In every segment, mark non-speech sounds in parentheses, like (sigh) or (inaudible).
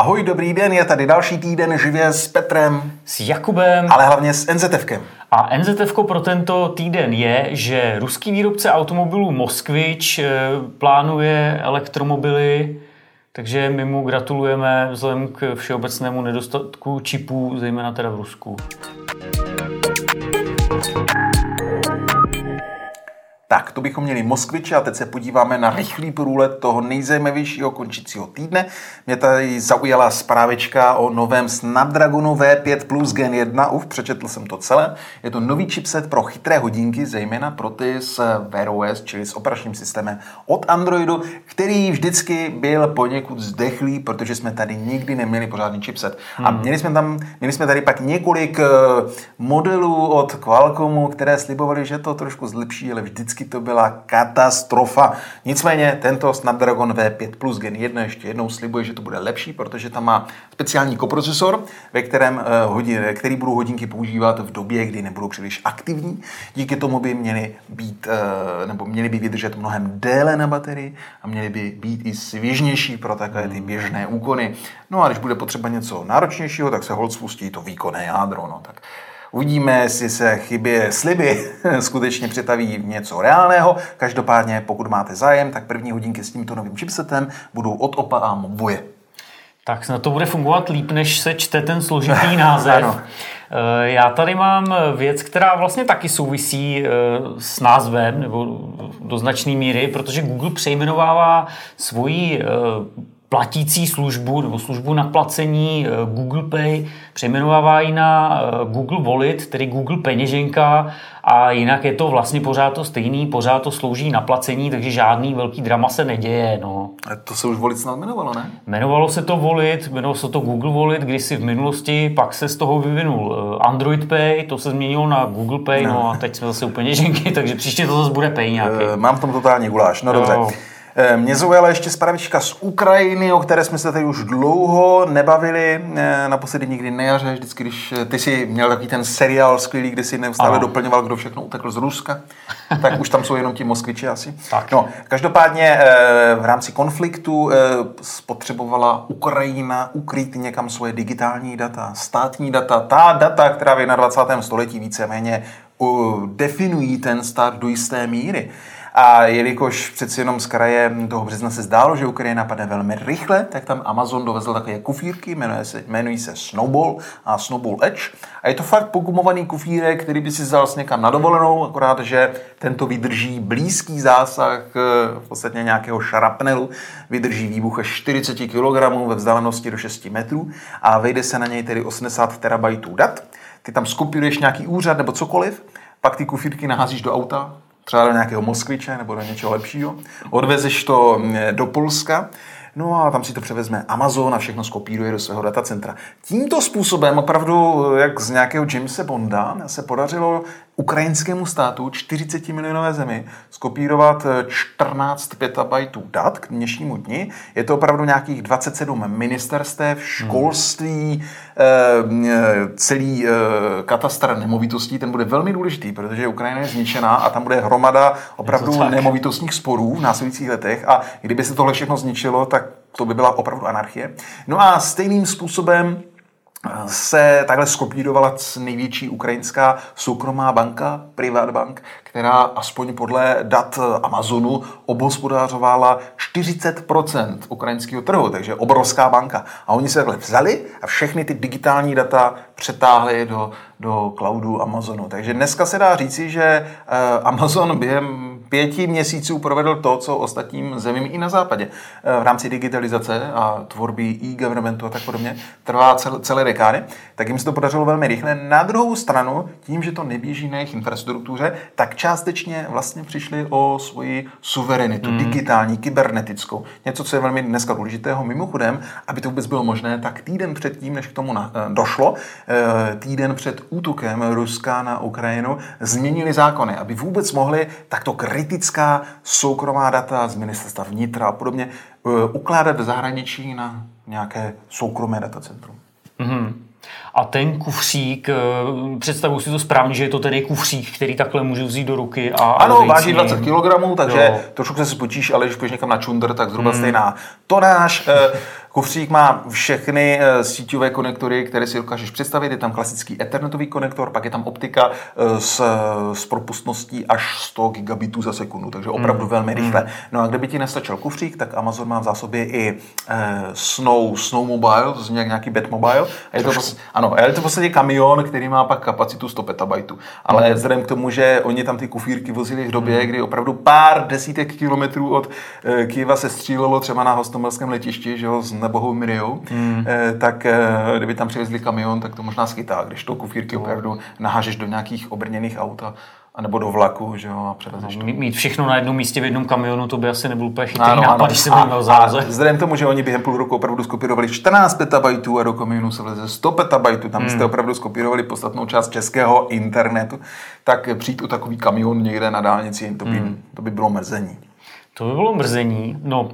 Ahoj, dobrý den, je tady další týden živě s Petrem. S Jakubem. Ale hlavně s NZFkem. A NZF pro tento týden je, že ruský výrobce automobilů Moskvič eh, plánuje elektromobily, takže my mu gratulujeme vzhledem k všeobecnému nedostatku čipů, zejména teda v Rusku. Tak, to bychom měli Moskviče a teď se podíváme na rychlý průlet toho nejzajímavějšího končícího týdne. Mě tady zaujala zprávička o novém Snapdragonu V5 Plus Gen 1. Uf, přečetl jsem to celé. Je to nový chipset pro chytré hodinky, zejména pro ty s Wear OS, čili s operačním systémem od Androidu, který vždycky byl poněkud zdechlý, protože jsme tady nikdy neměli pořádný chipset. Hmm. A měli jsme, tam, měli jsme tady pak několik eh, modelů od Qualcommu, které slibovali, že to trošku zlepší, ale vždycky vždycky to byla katastrofa. Nicméně tento Snapdragon V5 Plus Gen 1 ještě jednou slibuje, že to bude lepší, protože tam má speciální koprocesor, ve kterém, eh, hodin, který budou hodinky používat v době, kdy nebudou příliš aktivní. Díky tomu by měly být, eh, nebo měly by vydržet mnohem déle na baterii a měly by být i svěžnější pro takové ty běžné úkony. No a když bude potřeba něco náročnějšího, tak se hold spustí to výkonné jádro. No, tak Uvidíme, jestli se chybě sliby (laughs) skutečně přetaví v něco reálného. Každopádně, pokud máte zájem, tak první hodinky s tímto novým chipsetem budou od Opa a Moboje. Tak snad to bude fungovat líp, než se čte ten složitý (laughs) název. ano. Eh, já tady mám věc, která vlastně taky souvisí eh, s názvem, nebo do značné míry, protože Google přejmenovává svoji eh, platící službu nebo službu na placení eh, Google Pay přejmenovává ji na eh, Google Wallet, tedy Google peněženka a jinak je to vlastně pořád to stejný, pořád to slouží na placení, takže žádný velký drama se neděje. No. A to se už Wallet snad jmenovalo, ne? Jmenovalo se to Wallet, jmenovalo se to Google Wallet, kdysi v minulosti, pak se z toho vyvinul eh, Android Pay, to se změnilo na Google Pay, no, no a teď jsme zase u peněženky, (laughs) takže příště to zase bude Pay nějaký. mám v tom totální guláš, no jo. dobře. Eh, mě zaujala ještě zprávička z Ukrajiny, o které jsme se tady už dlouho nebavili. Eh, naposledy nikdy na jaře, vždycky, když eh, ty si měl takový ten seriál skvělý, kde si neustále ano. doplňoval, kdo všechno utekl z Ruska, (laughs) tak už tam jsou jenom ti Moskviči asi. Tak. No, každopádně v rámci konfliktu spotřebovala Ukrajina ukryt někam svoje digitální data, státní data, ta data, která v 21. století víceméně definují ten stát do jisté míry. A jelikož přeci jenom z kraje toho března se zdálo, že Ukrajina padne velmi rychle, tak tam Amazon dovezl takové kufírky, jmenuje se, jmenují se Snowball a Snowball Edge. A je to fakt pogumovaný kufírek, který by si vzal někam na dovolenou, akorát, že tento vydrží blízký zásah eh, v podstatě nějakého šarapnelu, vydrží výbuch až 40 kg ve vzdálenosti do 6 metrů a vejde se na něj tedy 80 terabajtů dat. Ty tam skopíruješ nějaký úřad nebo cokoliv, pak ty kufírky naházíš do auta, třeba do nějakého Moskviče nebo do něčeho lepšího, odvezeš to mm, do Polska, No a tam si to převezme Amazon a všechno skopíruje do svého datacentra. Tímto způsobem opravdu, jak z nějakého Jamesa Bonda, se podařilo ukrajinskému státu, 40 milionové zemi, skopírovat 14 petabajtů dat k dnešnímu dni. Je to opravdu nějakých 27 ministerstev, školství, hmm. celý eh, katastr nemovitostí, ten bude velmi důležitý, protože Ukrajina je zničená a tam bude hromada opravdu nemovitostních sporů v následujících letech a kdyby se tohle všechno zničilo, tak to by byla opravdu anarchie. No a stejným způsobem se takhle skopírovala největší ukrajinská soukromá banka, Privatbank, která aspoň podle dat Amazonu obhospodářovala 40% ukrajinského trhu, takže obrovská banka. A oni se takhle vzali a všechny ty digitální data přetáhli do, do cloudu Amazonu. Takže dneska se dá říci, že eh, Amazon během pěti měsíců provedl to, co ostatním zemím i na západě. Eh, v rámci digitalizace a tvorby e-governmentu a tak podobně trvá celé, celé dekády, tak jim se to podařilo velmi rychle. Na druhou stranu, tím, že to neběží na jejich infrastruktuře, tak částečně vlastně přišli o svoji suverenitu, mm. digitální, kybernetickou. Něco, co je velmi dneska důležitého. Mimochodem, aby to vůbec bylo možné, tak týden před tím, než k tomu na, eh, došlo, eh, týden před útokem Ruska na Ukrajinu, změnili zákony, aby vůbec mohli takto kritická soukromá data z ministerstva vnitra a podobně eh, ukládat v zahraničí na nějaké soukromé datacentrum. Mm-hmm. A ten kufřík, eh, představuji si to správně, že je to tedy kufřík, který takhle můžu vzít do ruky a Ano, váží 20 kg, takže jo. trošku se spočíš, ale když půjdeš někam na čundr, tak zhruba hmm. stejná tonáž. Eh, Kufřík má všechny eh, síťové konektory, které si dokážeš představit. Je tam klasický ethernetový konektor, pak je tam optika eh, s, s propustností až 100 gigabitů za sekundu, takže opravdu mm. velmi rychle. Mm. No a kdyby ti nestačil kufřík, tak Amazon má v zásobě i eh, Snow, Snow Mobile, to je nějaký Batmobile. A je to, ano, je to v podstatě kamion, který má pak kapacitu 100 petabajtů. Ale mm. vzhledem k tomu, že oni tam ty kufírky vozili v době, mm. kdy opravdu pár desítek kilometrů od eh, Kyjeva se střílelo třeba na hostomelském letišti, že jo, s nebohou Miriou, mm. eh, tak eh, kdyby tam přivezli kamion, tak to možná skytá, když to kufírky no. opravdu nahážeš do nějakých obrněných aut a nebo do vlaku, že jo, a převezeš no, Mít všechno na jednom místě v jednom kamionu, to by asi nebyl úplně chytrý ano, nápad, ano. když se budeme o záloze. Vzhledem tomu, že oni během půl roku opravdu skopírovali 14 petabajtů a do kamionu se vleze 100 petabajtů, tam hmm. jste opravdu skopírovali podstatnou část českého internetu, tak přijít u takový kamion někde na dálnici, to by, hmm. to by bylo mrzení. To by bylo mrzení. No,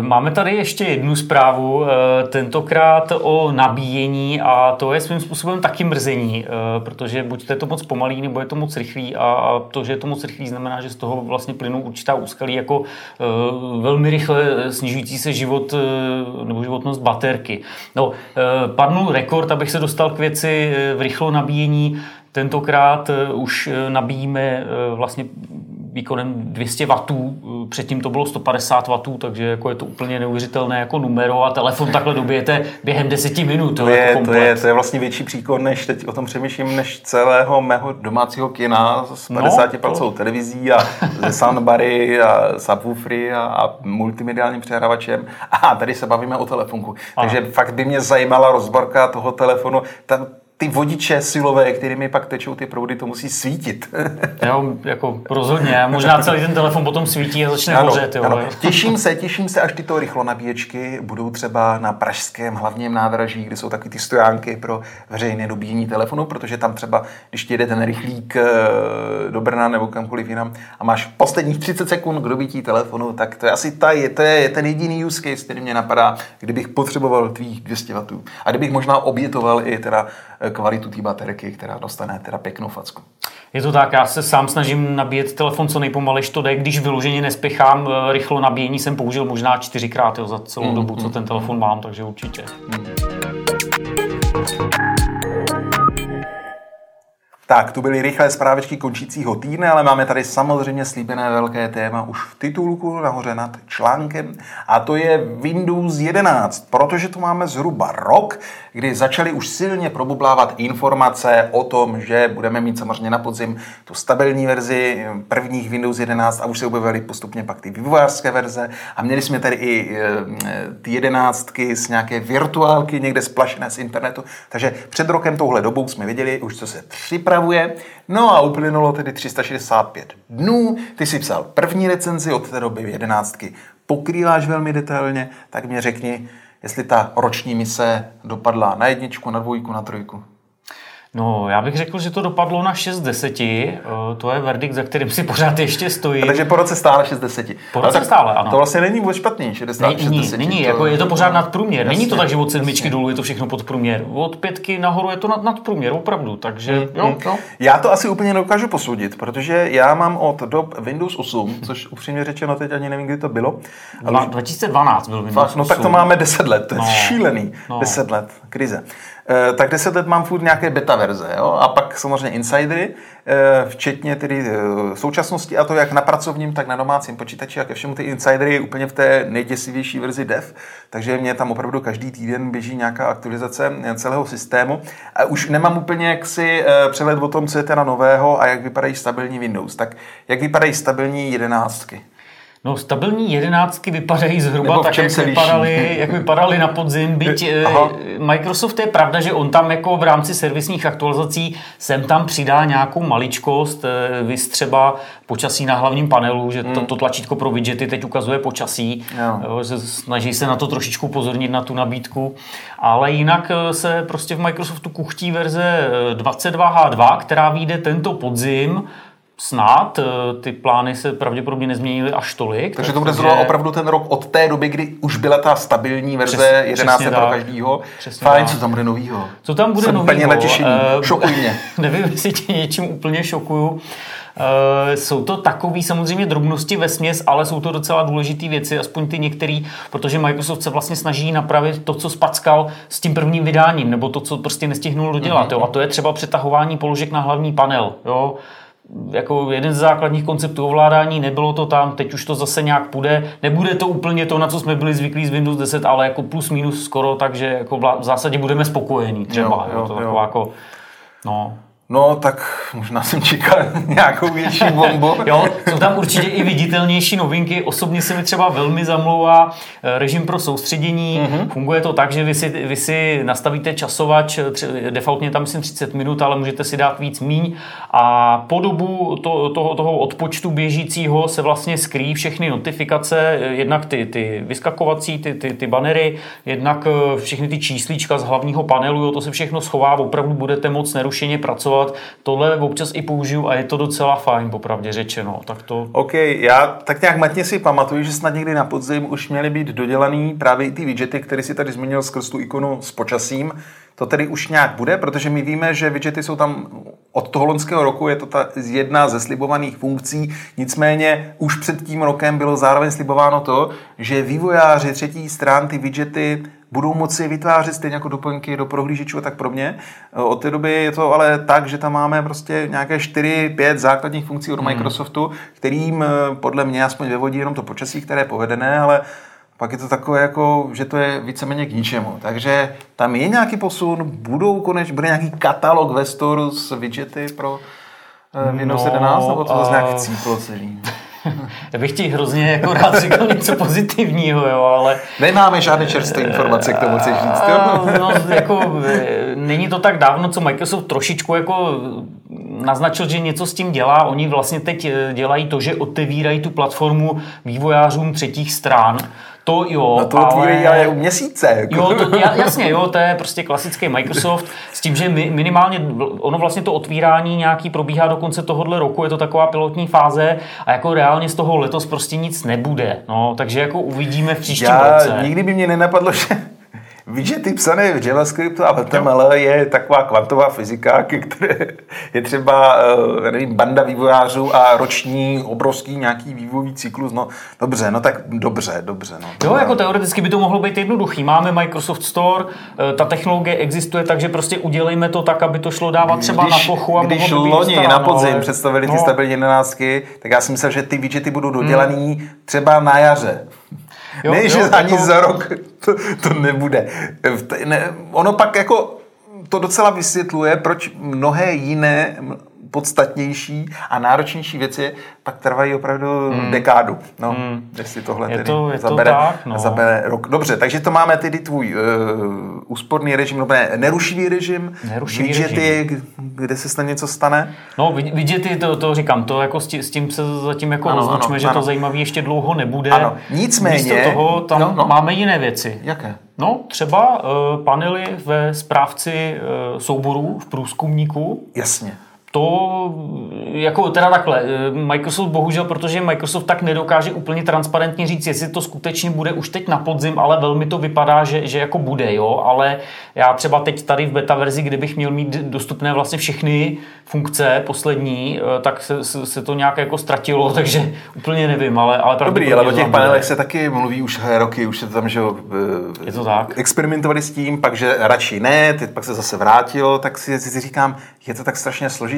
máme tady ještě jednu zprávu, e, tentokrát o nabíjení a to je svým způsobem taky mrzení, e, protože buď je to moc pomalý, nebo je to moc rychlý a to, že je to moc rychlý, znamená, že z toho vlastně plynou určitá úskalí jako velmi rychle snižující se život nebo životnost baterky. No, padnul rekord, abych se dostal k věci v rychlo nabíjení. Tentokrát už nabíjíme vlastně výkonem 200 W, předtím to bylo 150 W, takže jako je to úplně neuvěřitelné jako numero a telefon takhle dobijete během 10 minut. To, je, jako to, je, to je vlastně větší příkon, než teď o tom přemýšlím, než celého mého domácího kina s 50 no, palcovou televizí a ze soundbary a subwoofery a, a multimediálním přehrávačem. A tady se bavíme o telefonku. Takže fakt by mě zajímala rozborka toho telefonu. Ta, ty vodiče silové, kterými pak tečou ty proudy, to musí svítit. (laughs) jo, jako rozhodně. Možná celý ten telefon potom svítí a začne ano, hořet. Jo, ano. Těším se, těším se, až tyto rychlonabíječky budou třeba na pražském hlavním nádraží, kde jsou taky ty stojánky pro veřejné dobíjení telefonu, protože tam třeba, když ti jede ten rychlík eh, do Brna nebo kamkoliv jinam a máš posledních 30 sekund k dobití telefonu, tak to je asi ta, je, to je ten jediný use case, který mě napadá, kdybych potřeboval tvých 200 W. A kdybych možná obětoval i teda kvalitu té baterky, která dostane teda pěknou facku. Je to tak, já se sám snažím nabíjet telefon co nejpomalejš to jde, když vyloženě nespěchám, eh, rychlo nabíjení jsem použil možná čtyřikrát jo, za celou mm, dobu, co mm, ten telefon mám, takže určitě. Mm. Tak, tu byly rychlé zprávečky končícího týdne, ale máme tady samozřejmě slíbené velké téma už v titulku nahoře nad článkem a to je Windows 11, protože tu máme zhruba rok, kdy začaly už silně probublávat informace o tom, že budeme mít samozřejmě na podzim tu stabilní verzi prvních Windows 11 a už se objevily postupně pak ty vývojářské verze a měli jsme tady i e, ty jedenáctky z nějaké virtuálky někde splašené z internetu, takže před rokem touhle dobou jsme věděli už, co se připravuje. No a uplynulo tedy 365 dnů, ty si psal první recenzi od té doby jedenáctky pokrýváš velmi detailně, tak mě řekni, jestli ta roční mise dopadla na jedničku, na dvojku, na trojku. No, já bych řekl, že to dopadlo na 6 deseti. Eh, to je verdikt, za kterým si pořád ještě stojí. A takže po roce stále 6 deseti. Po roce stále, ano. To vlastně není vůbec špatný, 66 není, deseti. Není, to, jako je to pořád nad průměr. Není to tak, že od sedmičky dolů je to všechno pod průměr. Od pětky nahoru je to nad, nad průměr, opravdu. Takže hmm, jo, jo. Já to asi úplně nedokážu posoudit, protože já mám od dob Windows 8, což upřímně řečeno teď ani nevím, kdy to bylo. Ale 2012 byl Windows 8. No tak to máme 10 let, to je no, šílený. No. 10 let, krize. Eh, tak 10 let mám furt nějaké beta verze. Jo? A pak samozřejmě insidery, eh, včetně tedy eh, současnosti a to jak na pracovním, tak na domácím počítači a ke všemu ty insidery úplně v té nejděsivější verzi dev. Takže mě tam opravdu každý týden běží nějaká aktualizace celého systému. A už nemám úplně jaksi přehled o tom, co je teda nového a jak vypadají stabilní Windows. Tak jak vypadají stabilní jedenáctky? No, stabilní jedenáctky vypadají zhruba tak, jak vypadaly, jak vypadaly na podzim, byť eh, Aha. Microsoft je pravda, že on tam jako v rámci servisních aktualizací sem tam přidá nějakou maličkost, eh, vys třeba počasí na hlavním panelu, že to, hmm. to tlačítko pro widgety teď ukazuje počasí, jo. že snaží se na to trošičku pozornit na tu nabídku, ale jinak eh, se prostě v Microsoftu kuchtí verze 22H2, která vyjde tento podzim, snad. Ty plány se pravděpodobně nezměnily až tolik. Takže to bude zrovna opravdu ten rok od té doby, kdy už byla ta stabilní verze přes, 11 pro každýho. Fajn, co tam bude novýho? Co tam bude novýho? Uh, Šokuj mě. nevím, jestli tě něčím úplně šokuju. Uh, jsou to takové samozřejmě drobnosti ve směs, ale jsou to docela důležité věci, aspoň ty některé, protože Microsoft se vlastně snaží napravit to, co spackal s tím prvním vydáním, nebo to, co prostě nestihnul dodělat. Mm-hmm. Jo? A to je třeba přetahování položek na hlavní panel. Jo? Jako jeden z základních konceptů ovládání, nebylo to tam, teď už to zase nějak půjde. Nebude to úplně to, na co jsme byli zvyklí z Windows 10, ale jako plus minus skoro, takže jako v zásadě budeme spokojení třeba. Jo, jo, jo, to jo. Jako, no, No, tak možná jsem čekal nějakou větší bombu. (laughs) jo, jsou tam určitě i viditelnější novinky. Osobně se mi třeba velmi zamlouvá eh, režim pro soustředění. Mm-hmm. Funguje to tak, že vy si, vy si nastavíte časovač, defaultně tam myslím 30 minut, ale můžete si dát víc míň. A po dobu to, toho, toho odpočtu běžícího se vlastně skrýjí všechny notifikace, jednak ty, ty vyskakovací, ty, ty, ty banery, jednak eh, všechny ty číslíčka z hlavního panelu, jo, to se všechno schová, opravdu budete moc nerušeně pracovat pracovat. Tohle občas i použiju a je to docela fajn, popravdě řečeno. Tak to... OK, já tak nějak matně si pamatuju, že snad někdy na podzim už měly být dodělaný právě i ty widgety, které si tady zmínil skrz tu ikonu s počasím. To tedy už nějak bude, protože my víme, že widgety jsou tam od toho loňského roku, je to ta jedna ze slibovaných funkcí, nicméně už před tím rokem bylo zároveň slibováno to, že vývojáři třetí strán ty widgety budou moci vytvářet stejně jako doplňky do prohlížečů a tak pro mě. Od té doby je to ale tak, že tam máme prostě nějaké 4-5 základních funkcí od hmm. Microsoftu, kterým eh, podle mě aspoň vyvodí jenom to počasí, které je povedené, ale pak je to takové, jako, že to je víceméně k ničemu. Takže tam je nějaký posun, budou konečně, bude nějaký katalog ve store s widgety pro uh, Windows no, 11, nebo to zase nějak chcíplo celý? (laughs) (laughs) Já bych ti hrozně jako rád řekl něco pozitivního, jo, ale... Nemáme žádné čerstvé informace k tomu, chceš říct, jo? No, jako, e, není to tak dávno, co Microsoft trošičku jako naznačil, že něco s tím dělá. Oni vlastně teď e, dělají to, že otevírají tu platformu vývojářům třetích stran to jo, no to ale... ale měsíce. Jako. Jo, to, jasně, jo, to je prostě klasický Microsoft s tím, že minimálně ono vlastně to otvírání nějaký probíhá do konce tohohle roku, je to taková pilotní fáze a jako reálně z toho letos prostě nic nebude. No, takže jako uvidíme v příštím Já, roce. Nikdy by mě nenapadlo, (laughs) že Widgety psané v JavaScriptu a HTML je taková kvantová fyzika, které je třeba, eh, nevím, banda vývojářů a roční obrovský nějaký vývojový cyklus. No dobře, no tak dobře, dobře. No, jo, jako teoreticky by to mohlo být jednoduchý. Máme Microsoft Store, eh, ta technologie existuje, takže prostě udělejme to tak, aby to šlo dávat třeba když, na plochu. A když loni na podzim ale... představili ty no. stabilní jedenáctky, tak já si myslel, že ty widgety budou dodělaný hmm. třeba na jaře. Jo, ne, jo, že ani jako... za rok to, to nebude. Ne, ono pak jako to docela vysvětluje, proč mnohé jiné podstatnější a náročnější věci pak trvají opravdu hmm. dekádu. No, hmm. jestli tohle je tedy to, je zabere, to tak, no. zabere rok. Dobře, takže to máme tedy tvůj uh, úsporný režim, nebo ne, nerušivý režim, nerušivý widgety, režim. kde se snad něco stane. No, widgety, to, to říkám, to jako s, s tím se zatím jako ano, označíme, ano, že ano. to zajímavé ještě dlouho nebude. Ano, nicméně. Místo toho tam no, no. máme jiné věci. Jaké? No, třeba uh, panely ve správci uh, souborů v průzkumníku. Jasně. To jako teda takhle, Microsoft bohužel, protože Microsoft tak nedokáže úplně transparentně říct, jestli to skutečně bude už teď na podzim, ale velmi to vypadá, že, že jako bude, jo, ale já třeba teď tady v beta verzi, kdybych měl mít dostupné vlastně všechny funkce poslední, eh, tak se, se to nějak jako ztratilo, (laughs) takže úplně nevím, ale, ale Dobrý, ale o těch panelech se taky mluví už roky, už se to tam, že eh, je to tak. experimentovali s tím, pak, že radši ne, teď pak se zase vrátilo, tak si, si říkám, je to tak strašně složité.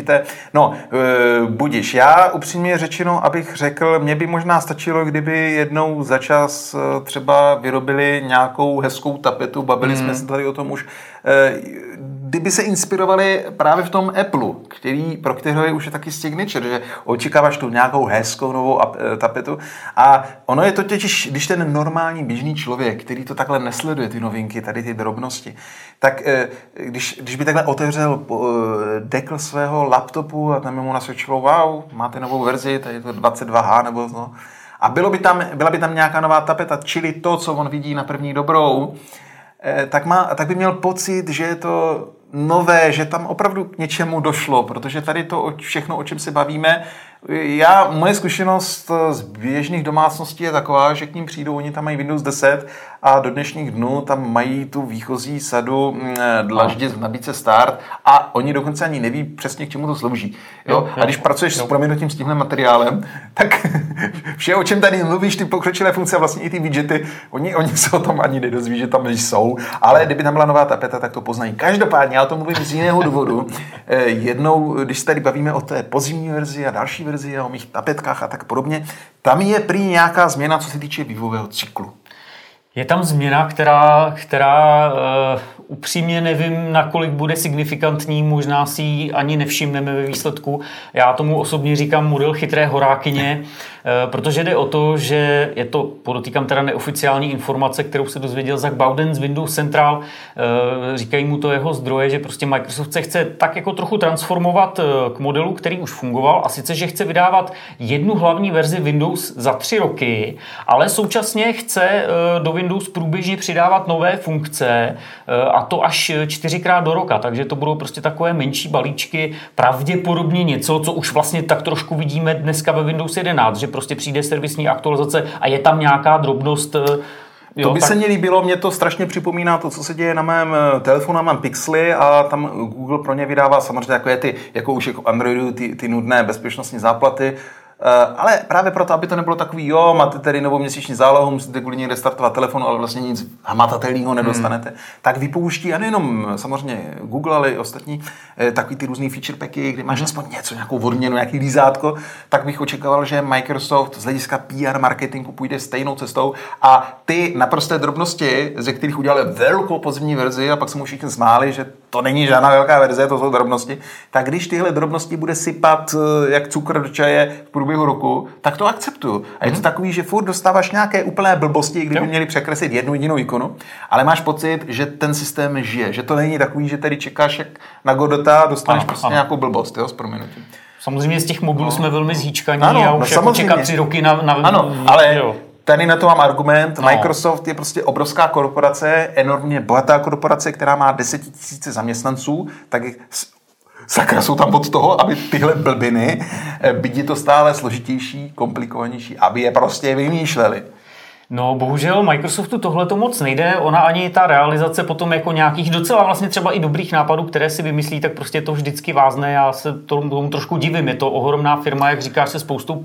No, e, budiš. Já upřímně řečeno, abych řekl, mě by možná stačilo, kdyby jednou za čas třeba vyrobili nějakou hezkou tapetu, bavili hmm. jsme se tady o tom už, e, kdyby se inspirovali právě v tom Apple, který, pro kterého je už je taky signature, že očekáváš tu nějakou hezkou novou e, tapetu. A ono je to totiž, když ten normální běžný člověk, který to takhle nesleduje, ty novinky, tady ty drobnosti, tak e, když, když by takhle otevřel e, dekl svého laptopu a tam mu nasvědčilo, wow, máte novou verzi, tady je to 22H nebo no. A bylo by tam, byla by tam nějaká nová tapeta, čili to, co on vidí na první dobrou, tak, má, tak by měl pocit, že je to nové, že tam opravdu k něčemu došlo, protože tady to všechno, o čem se bavíme, Já, moje zkušenost z běžných domácností je taková, že k ním přijdou, oni tam mají Windows 10 a do dnešních dnů tam mají tu výchozí sadu mm, dlaždic v nabídce Start a oni dokonce ani neví přesně, k čemu to slouží. Jo? A když pracuješ s proměnutím s tímhle materiálem, tak (laughs) vše, o čem tady mluvíš, ty pokročilé funkce, vlastně i ty widgety, oni, oni se o tom ani nedozví, že tam jsou, ale kdyby tam byla nová tapeta, tak to poznají. Každopádně, já to mluvím z jiného důvodu. Eh, jednou, když se tady bavíme o té pozimní verzi a další verzi a o mých tapetkách a tak podobně, tam je prý nějaká změna, co se týče vývojového cyklu. Je tam změna, která, která uh, upřímně nevím, nakolik bude signifikantní, možná si ji ani nevšimneme ve výsledku. Já tomu osobně říkám model chytré horákyně, (laughs) Eh, protože jde o to, že je to, podotýkám teda neoficiální informace, kterou se dozvěděl Zach Bowden z Windows Central, eh, říkají mu to jeho zdroje, že prostě Microsoft se chce tak jako trochu transformovat eh, k modelu, který už fungoval a sice, že chce vydávat jednu hlavní verzi Windows za tři roky, ale současně chce do Windows průběžně přidávat nové funkce a to až čtyřikrát do roka, takže to budou prostě takové menší balíčky, pravděpodobně něco, co už vlastně tak trošku vidíme dneska ve Windows 11, že prostě přijde servisní aktualizace a je tam nějaká drobnost, eh, Jo, to by tak... se mi líbilo, mě to strašně připomíná to, co se děje na mém eh, telefonu, mám Pixely a tam Google pro ně vydává samozřejmě jako je ty, jako už jako Androidu, ty, ty nudné bezpečnostní záplaty, ale právě proto, aby to nebylo takový, jo, máte tedy novou měsíční zálohu, musíte kvůli ní restartovat telefon, ale vlastně nic hmatatelného nedostanete, hmm. tak vypouští, a nejenom samozřejmě Google, ale i ostatní, eh, takový ty různý feature packy, kde máš aspoň něco, nějakou odměnu, nějaký lízátko, tak bych očekával, že Microsoft z hlediska PR marketingu půjde stejnou cestou a ty naprosté drobnosti, ze kterých udělali velkou pozemní verzi a pak se mu všichni smáli, že to není žádná velká verze, to jsou drobnosti, tak když tyhle drobnosti bude sypat eh, jak cukr do čaje v průběhu roku, tak to akceptuju. A je to hmm. takový, že furt dostáváš nějaké úplné blbosti, kdyby měli překreslit jednu jedinou ikonu, ale máš pocit, že ten systém žije, že to není takový, že tady čekáš jak na Godota a dostaneš ano, prostě ano. nějakou blbost, jo, s. Samozřejmě z těch mobilů no. jsme velmi zíčkaní ano, a už no, jako čekat tři roky na, na Ano, ale jo. tady na to mám argument. No. Microsoft je prostě obrovská korporace, enormně bohatá korporace, která má desetitisíce zaměstnanců, tak sakra jsou tam od toho, aby tyhle blbiny, eh, byť je to stále složitější, komplikovanější, aby je prostě vymýšleli. No, bohužel Microsoftu tohle to moc nejde. Ona ani ta realizace potom jako nějakých docela vlastně třeba i dobrých nápadů, které si vymyslí, tak prostě to vždycky vázne. Já se tomu, tomu trošku divím. Je to ohromná firma, jak říkáš, se spoustou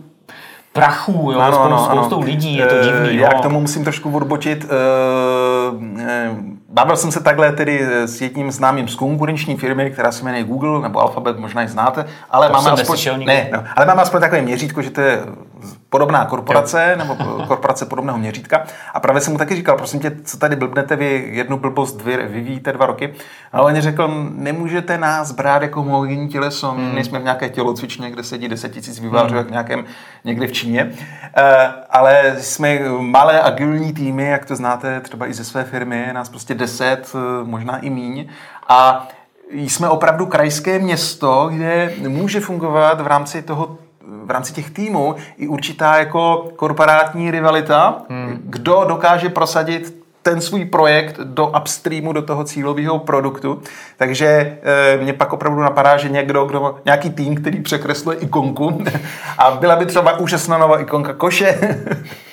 prachu, jo, ano, ano, spoustou ano. lidí, je to divný. Eh, já no. k tomu musím trošku odbočit. Eh, bavil jsem se takhle tedy s jedním známým z konkurenční firmy, která se jmenuje Google, nebo Alphabet, možná i znáte, ale máme aspoň, ne, no, ale máme aspoň takové měřítko, že to je podobná korporace, jo. nebo korporace podobného měřítka. A právě jsem mu taky říkal, prosím tě, co tady blbnete vy, jednu blbost vy, vyvíjíte dva roky. A on řekl, nemůžete nás brát jako homogenní těleso, hmm. nejsme v nějaké tělocvičně, kde sedí 10 tisíc vývářů, hmm. jak nějakém někde v Číně. Uh, ale jsme malé agilní týmy, jak to znáte třeba i ze své firmy, nás prostě 10, eh, možná i míň. A jsme opravdu krajské město, kde může fungovat v rámci toho v rámci těch týmů i určitá jako korporátní rivalita, hmm. kdo dokáže prosadit ten svůj projekt do upstreamu, do toho cílového produktu. Takže e, mě pak opravdu napadá, že někdo, kdo, nějaký tým, který překresluje ikonku (laughs) a byla by třeba úžasná nová ikonka koše, (laughs)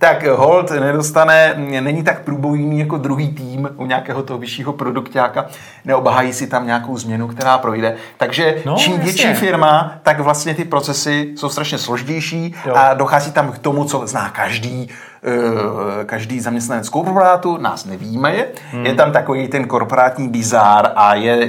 tak Hold nedostane, není tak průbojný jako druhý tým u nějakého toho vyššího produktáka, neobahají si tam nějakou změnu, která projde. Takže no, čím jasně. větší firma, tak vlastně ty procesy jsou strašně složitější jo. a dochází tam k tomu, co zná každý, eh, každý zaměstnanec korporátu, nás nevíme. Hmm. Je tam takový ten korporátní bizár a je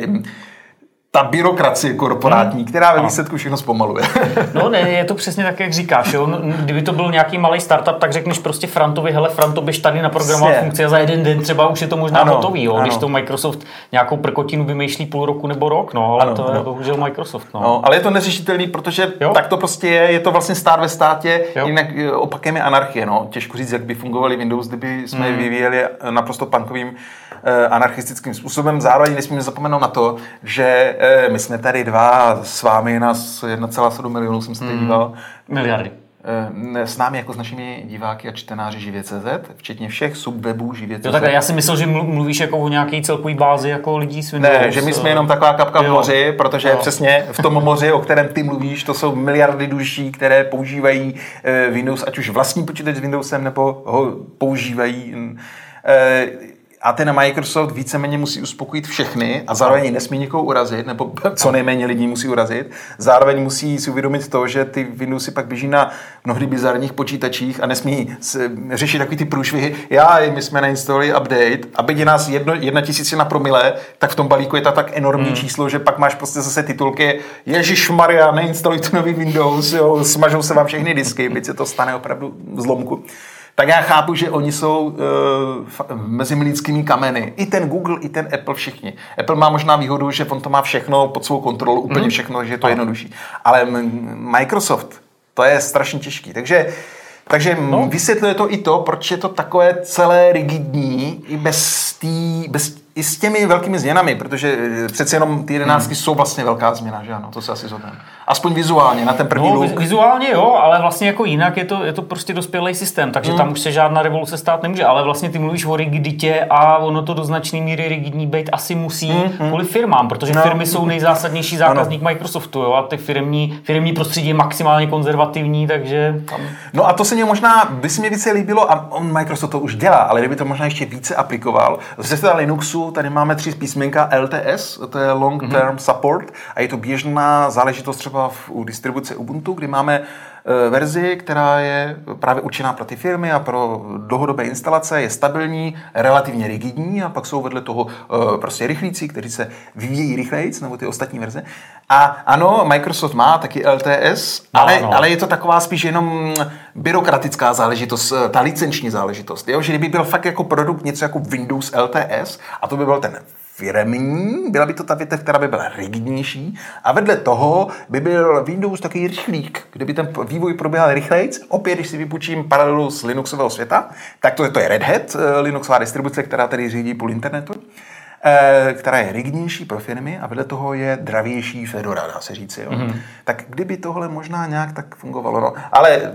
ta byrokracie korporátní, hmm. která ve výsledku všechno zpomaluje. (laughs) no ne, je to přesně tak, jak říkáš. Jo? Kdyby to byl nějaký malý startup, tak řekneš prostě Frantovi, hele Franto, běž tady naprogramovat funkci a za jeden den třeba už je to možná ano, hotový. Jo? Ano. Když to Microsoft nějakou prkotinu vymýšlí půl roku nebo rok, no, ale ano, to je ano. bohužel Microsoft. No. No, ale je to neřešitelný, protože jo? tak to prostě je, je to vlastně stát ve státě, jo? jinak eh, opakem je anarchie. No. Těžko říct, jak by fungovaly Windows, kdyby jsme hmm. vyvíjeli naprosto punkovým eh, anarchistickým způsobem. Zároveň nesmíme zapomenout na to, že my jsme tady dva s vámi na 1,7 milionů, jsem se teď hmm. díval. Miliardy. Eh, s námi jako s našimi diváky a čtenáři Živě.cz, včetně všech subwebů Živě.cz. Jo, tak já si myslel, že mluvíš jako o nějaké celkové bázi jako lidí s Windows. Ne, že my jsme jenom taková kapka v moři, protože jo. přesně v tom moři, o kterém ty mluvíš, to jsou miliardy duší, které používají eh, Windows, ať už vlastní počítač s Windowsem, nebo ho používají eh, a ten Microsoft víceméně musí uspokojit všechny a zároveň nesmí nikoho urazit, nebo co nejméně lidí musí urazit. Zároveň musí si uvědomit to, že ty Windowsy pak běží na mnohdy bizarních počítačích a nesmí řešit takový ty průšvihy. Já, my jsme nainstalovali update a byť je nás jedno, jedna tisícina promile, tak v tom balíku je to tak enormní hmm. číslo, že pak máš prostě zase titulky Ježíš Maria, neinstalujte nový Windows, jo, smažou se vám všechny disky, byť se to stane opravdu zlomku tak já chápu, že oni jsou uh, mezi lidskými kameny. I ten Google, i ten Apple, všichni. Apple má možná výhodu, že on to má všechno pod svou kontrolu, úplně mm. všechno, že je to jednodušší. Ale Microsoft, to je strašně těžký. Takže takže no. vysvětluje to i to, proč je to takové celé rigidní, i bez, tý, bez i s těmi velkými změnami, protože eh, přece jenom ty jedenáctky hmm. jsou vlastně velká změna, že ano, to se asi zhodneme. Aspoň vizuálně, na ten první no, look. Vizuálně jo, ale vlastně jako jinak je to, je to prostě dospělý systém, takže hmm. tam už se žádná revoluce stát nemůže, ale vlastně ty mluvíš o rigiditě a ono to do značné míry rigidní být asi musí hmm. kvůli firmám, protože no. firmy jsou nejzásadnější zákazník ano. Microsoftu jo, a ty firmní, firmní prostředí je maximálně konzervativní, takže tam... No a to se mě možná, by se mi více líbilo, a on Microsoft to už dělá, ale kdyby to možná ještě více aplikoval, ze Linuxu tady máme tři písmenka LTS, to je Long. Term mm-hmm. Support, a je to běžná záležitost třeba v, u distribuce Ubuntu, kdy máme verzi, která je právě určená pro ty firmy a pro dlouhodobé instalace, je stabilní, relativně rigidní a pak jsou vedle toho e, prostě rychlíci, kteří se vyvíjejí rychleji, nebo ty ostatní verze. A ano, Microsoft má taky LTS, ale, no. ale je to taková spíš jenom byrokratická záležitost, ta licenční záležitost. Jo? Že kdyby byl fakt jako produkt něco jako Windows LTS a to by byl ten firemní, byla by to ta větev, která by byla rigidnější a vedle toho by byl Windows takový rychlík, kde by ten vývoj probíhal rychleji. Opět, když si vypůjčím paralelu z Linuxového světa, tak to je, to je Red Hat, eh, Linuxová distribuce, která tady řídí půl internetu eh, která je rigidnější pro firmy a vedle toho je dravější Fedora, dá se říci. Jo. Mm-hmm. Tak kdyby tohle možná nějak tak fungovalo. No. Ale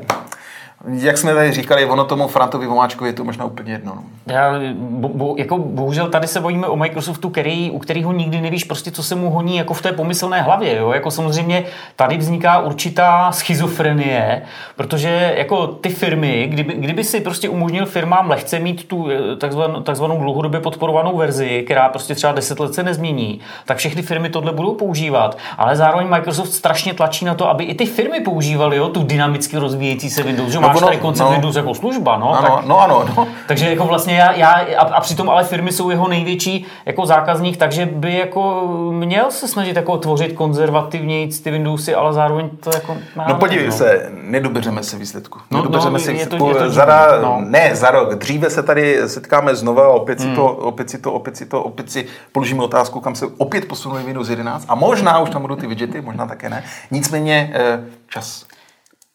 jak jsme tady říkali, ono tomu Frantovi Vomáčkovi je to možná úplně jedno. No. Já, bo, bo, jako bohužel tady se bojíme o Microsoftu, který, u kterého nikdy nevíš prostě, co se mu honí jako v té pomyslné hlavě. Jo? Jako samozřejmě tady vzniká určitá schizofrenie, protože jako ty firmy, kdyby, kdyby si prostě umožnil firmám lehce mít tu eh, takzvanou, takzvanou dlouhodobě podporovanou verzi, která prostě třeba 10 let se nezmění, tak všechny firmy tohle budou používat. Ale zároveň Microsoft strašně tlačí na to, aby i ty firmy používaly jo, tu dynamicky rozvíjející se Windows. Máš ono, tady koncept no, Windows jako služba, no. Ano, tak, no ano, no. Takže jako vlastně já, já a, a, přitom ale firmy jsou jeho největší jako zákazník, takže by jako měl se snažit jako tvořit konzervativněji ty Windowsy, ale zároveň to jako... No podívej no. se, nedobeřeme se výsledku. No, nedobeřeme no, se výsledku. Je to, je to za, no. Ne, za rok. Dříve se tady setkáme znova, opět si, hmm. to, opět si to, opět si to, opět si položíme otázku, kam se opět posunuli Windows 11 a možná už tam budou ty widgety, možná také ne. Nicméně eh, čas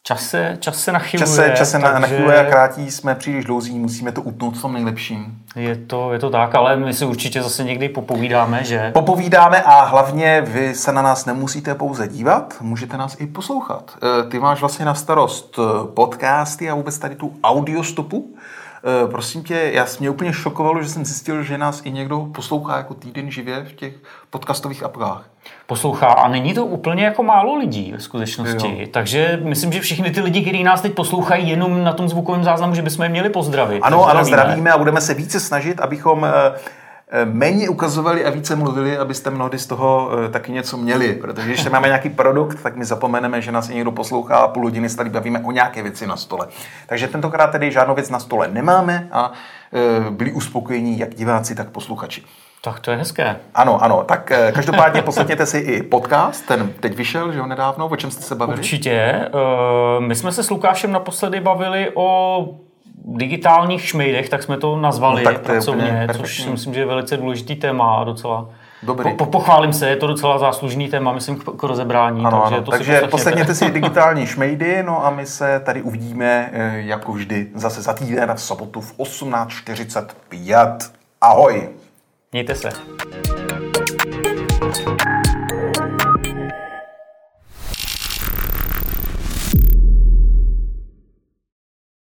Čas se, čas se nachyluje. Čas se, čas se takže... nachyluje a krátí, jsme příliš dlouzí, musíme to utnout v tom nejlepším. Je to, je to tak, ale my si určitě zase někdy popovídáme, že... Popovídáme a hlavně vy se na nás nemusíte pouze dívat, můžete nás i poslouchat. E, ty máš vlastně na starost e, podcasty a vůbec tady tu audiostopu. E, prosím tě, já mě úplně šokovalo, že jsem zjistil, že nás i někdo poslouchá jako týden živě v těch podcastových apkách poslouchá a není to úplně jako málo lidí ve skutečnosti. Jo. Takže myslím, že všichni ty lidi, kteří nás teď poslouchají jenom na tom zvukovém záznamu, že bychom je měli pozdravit. Ano, ano, zdravíme a budeme se více snažit, abychom eh, eh, méně ukazovali a více mluvili, abyste mnohdy z toho eh, taky něco měli. Protože když máme nějaký produkt, tak my zapomeneme, že nás někdo poslouchá a půl hodiny se tady bavíme o nějaké věci na stole. Takže tentokrát tedy žádnou věc na stole nemáme a byli uspokojení jak diváci, tak posluchači. Tak to je hezké. Ano, ano. Tak eh, každopádně poslechněte si i podcast, ten teď vyšel, že jo, nedávno, o čem jste se bavili? Určitě. Eh, my jsme se s Lukášem naposledy bavili o digitálních šmejdech, tak jsme to nazvali no, tak to pracovně, což si myslím, že je velice důležitý téma a docela Dobrý. Po, pochválím se, je to docela záslužný téma, myslím, k rozebrání. Ano, takže ano. To takže si poslechněte (laughs) si digitální šmejdy, no a my se tady uvidíme, eh, jako vždy, zase za týden v sobotu v 18.45. Ahoj! Mějte se.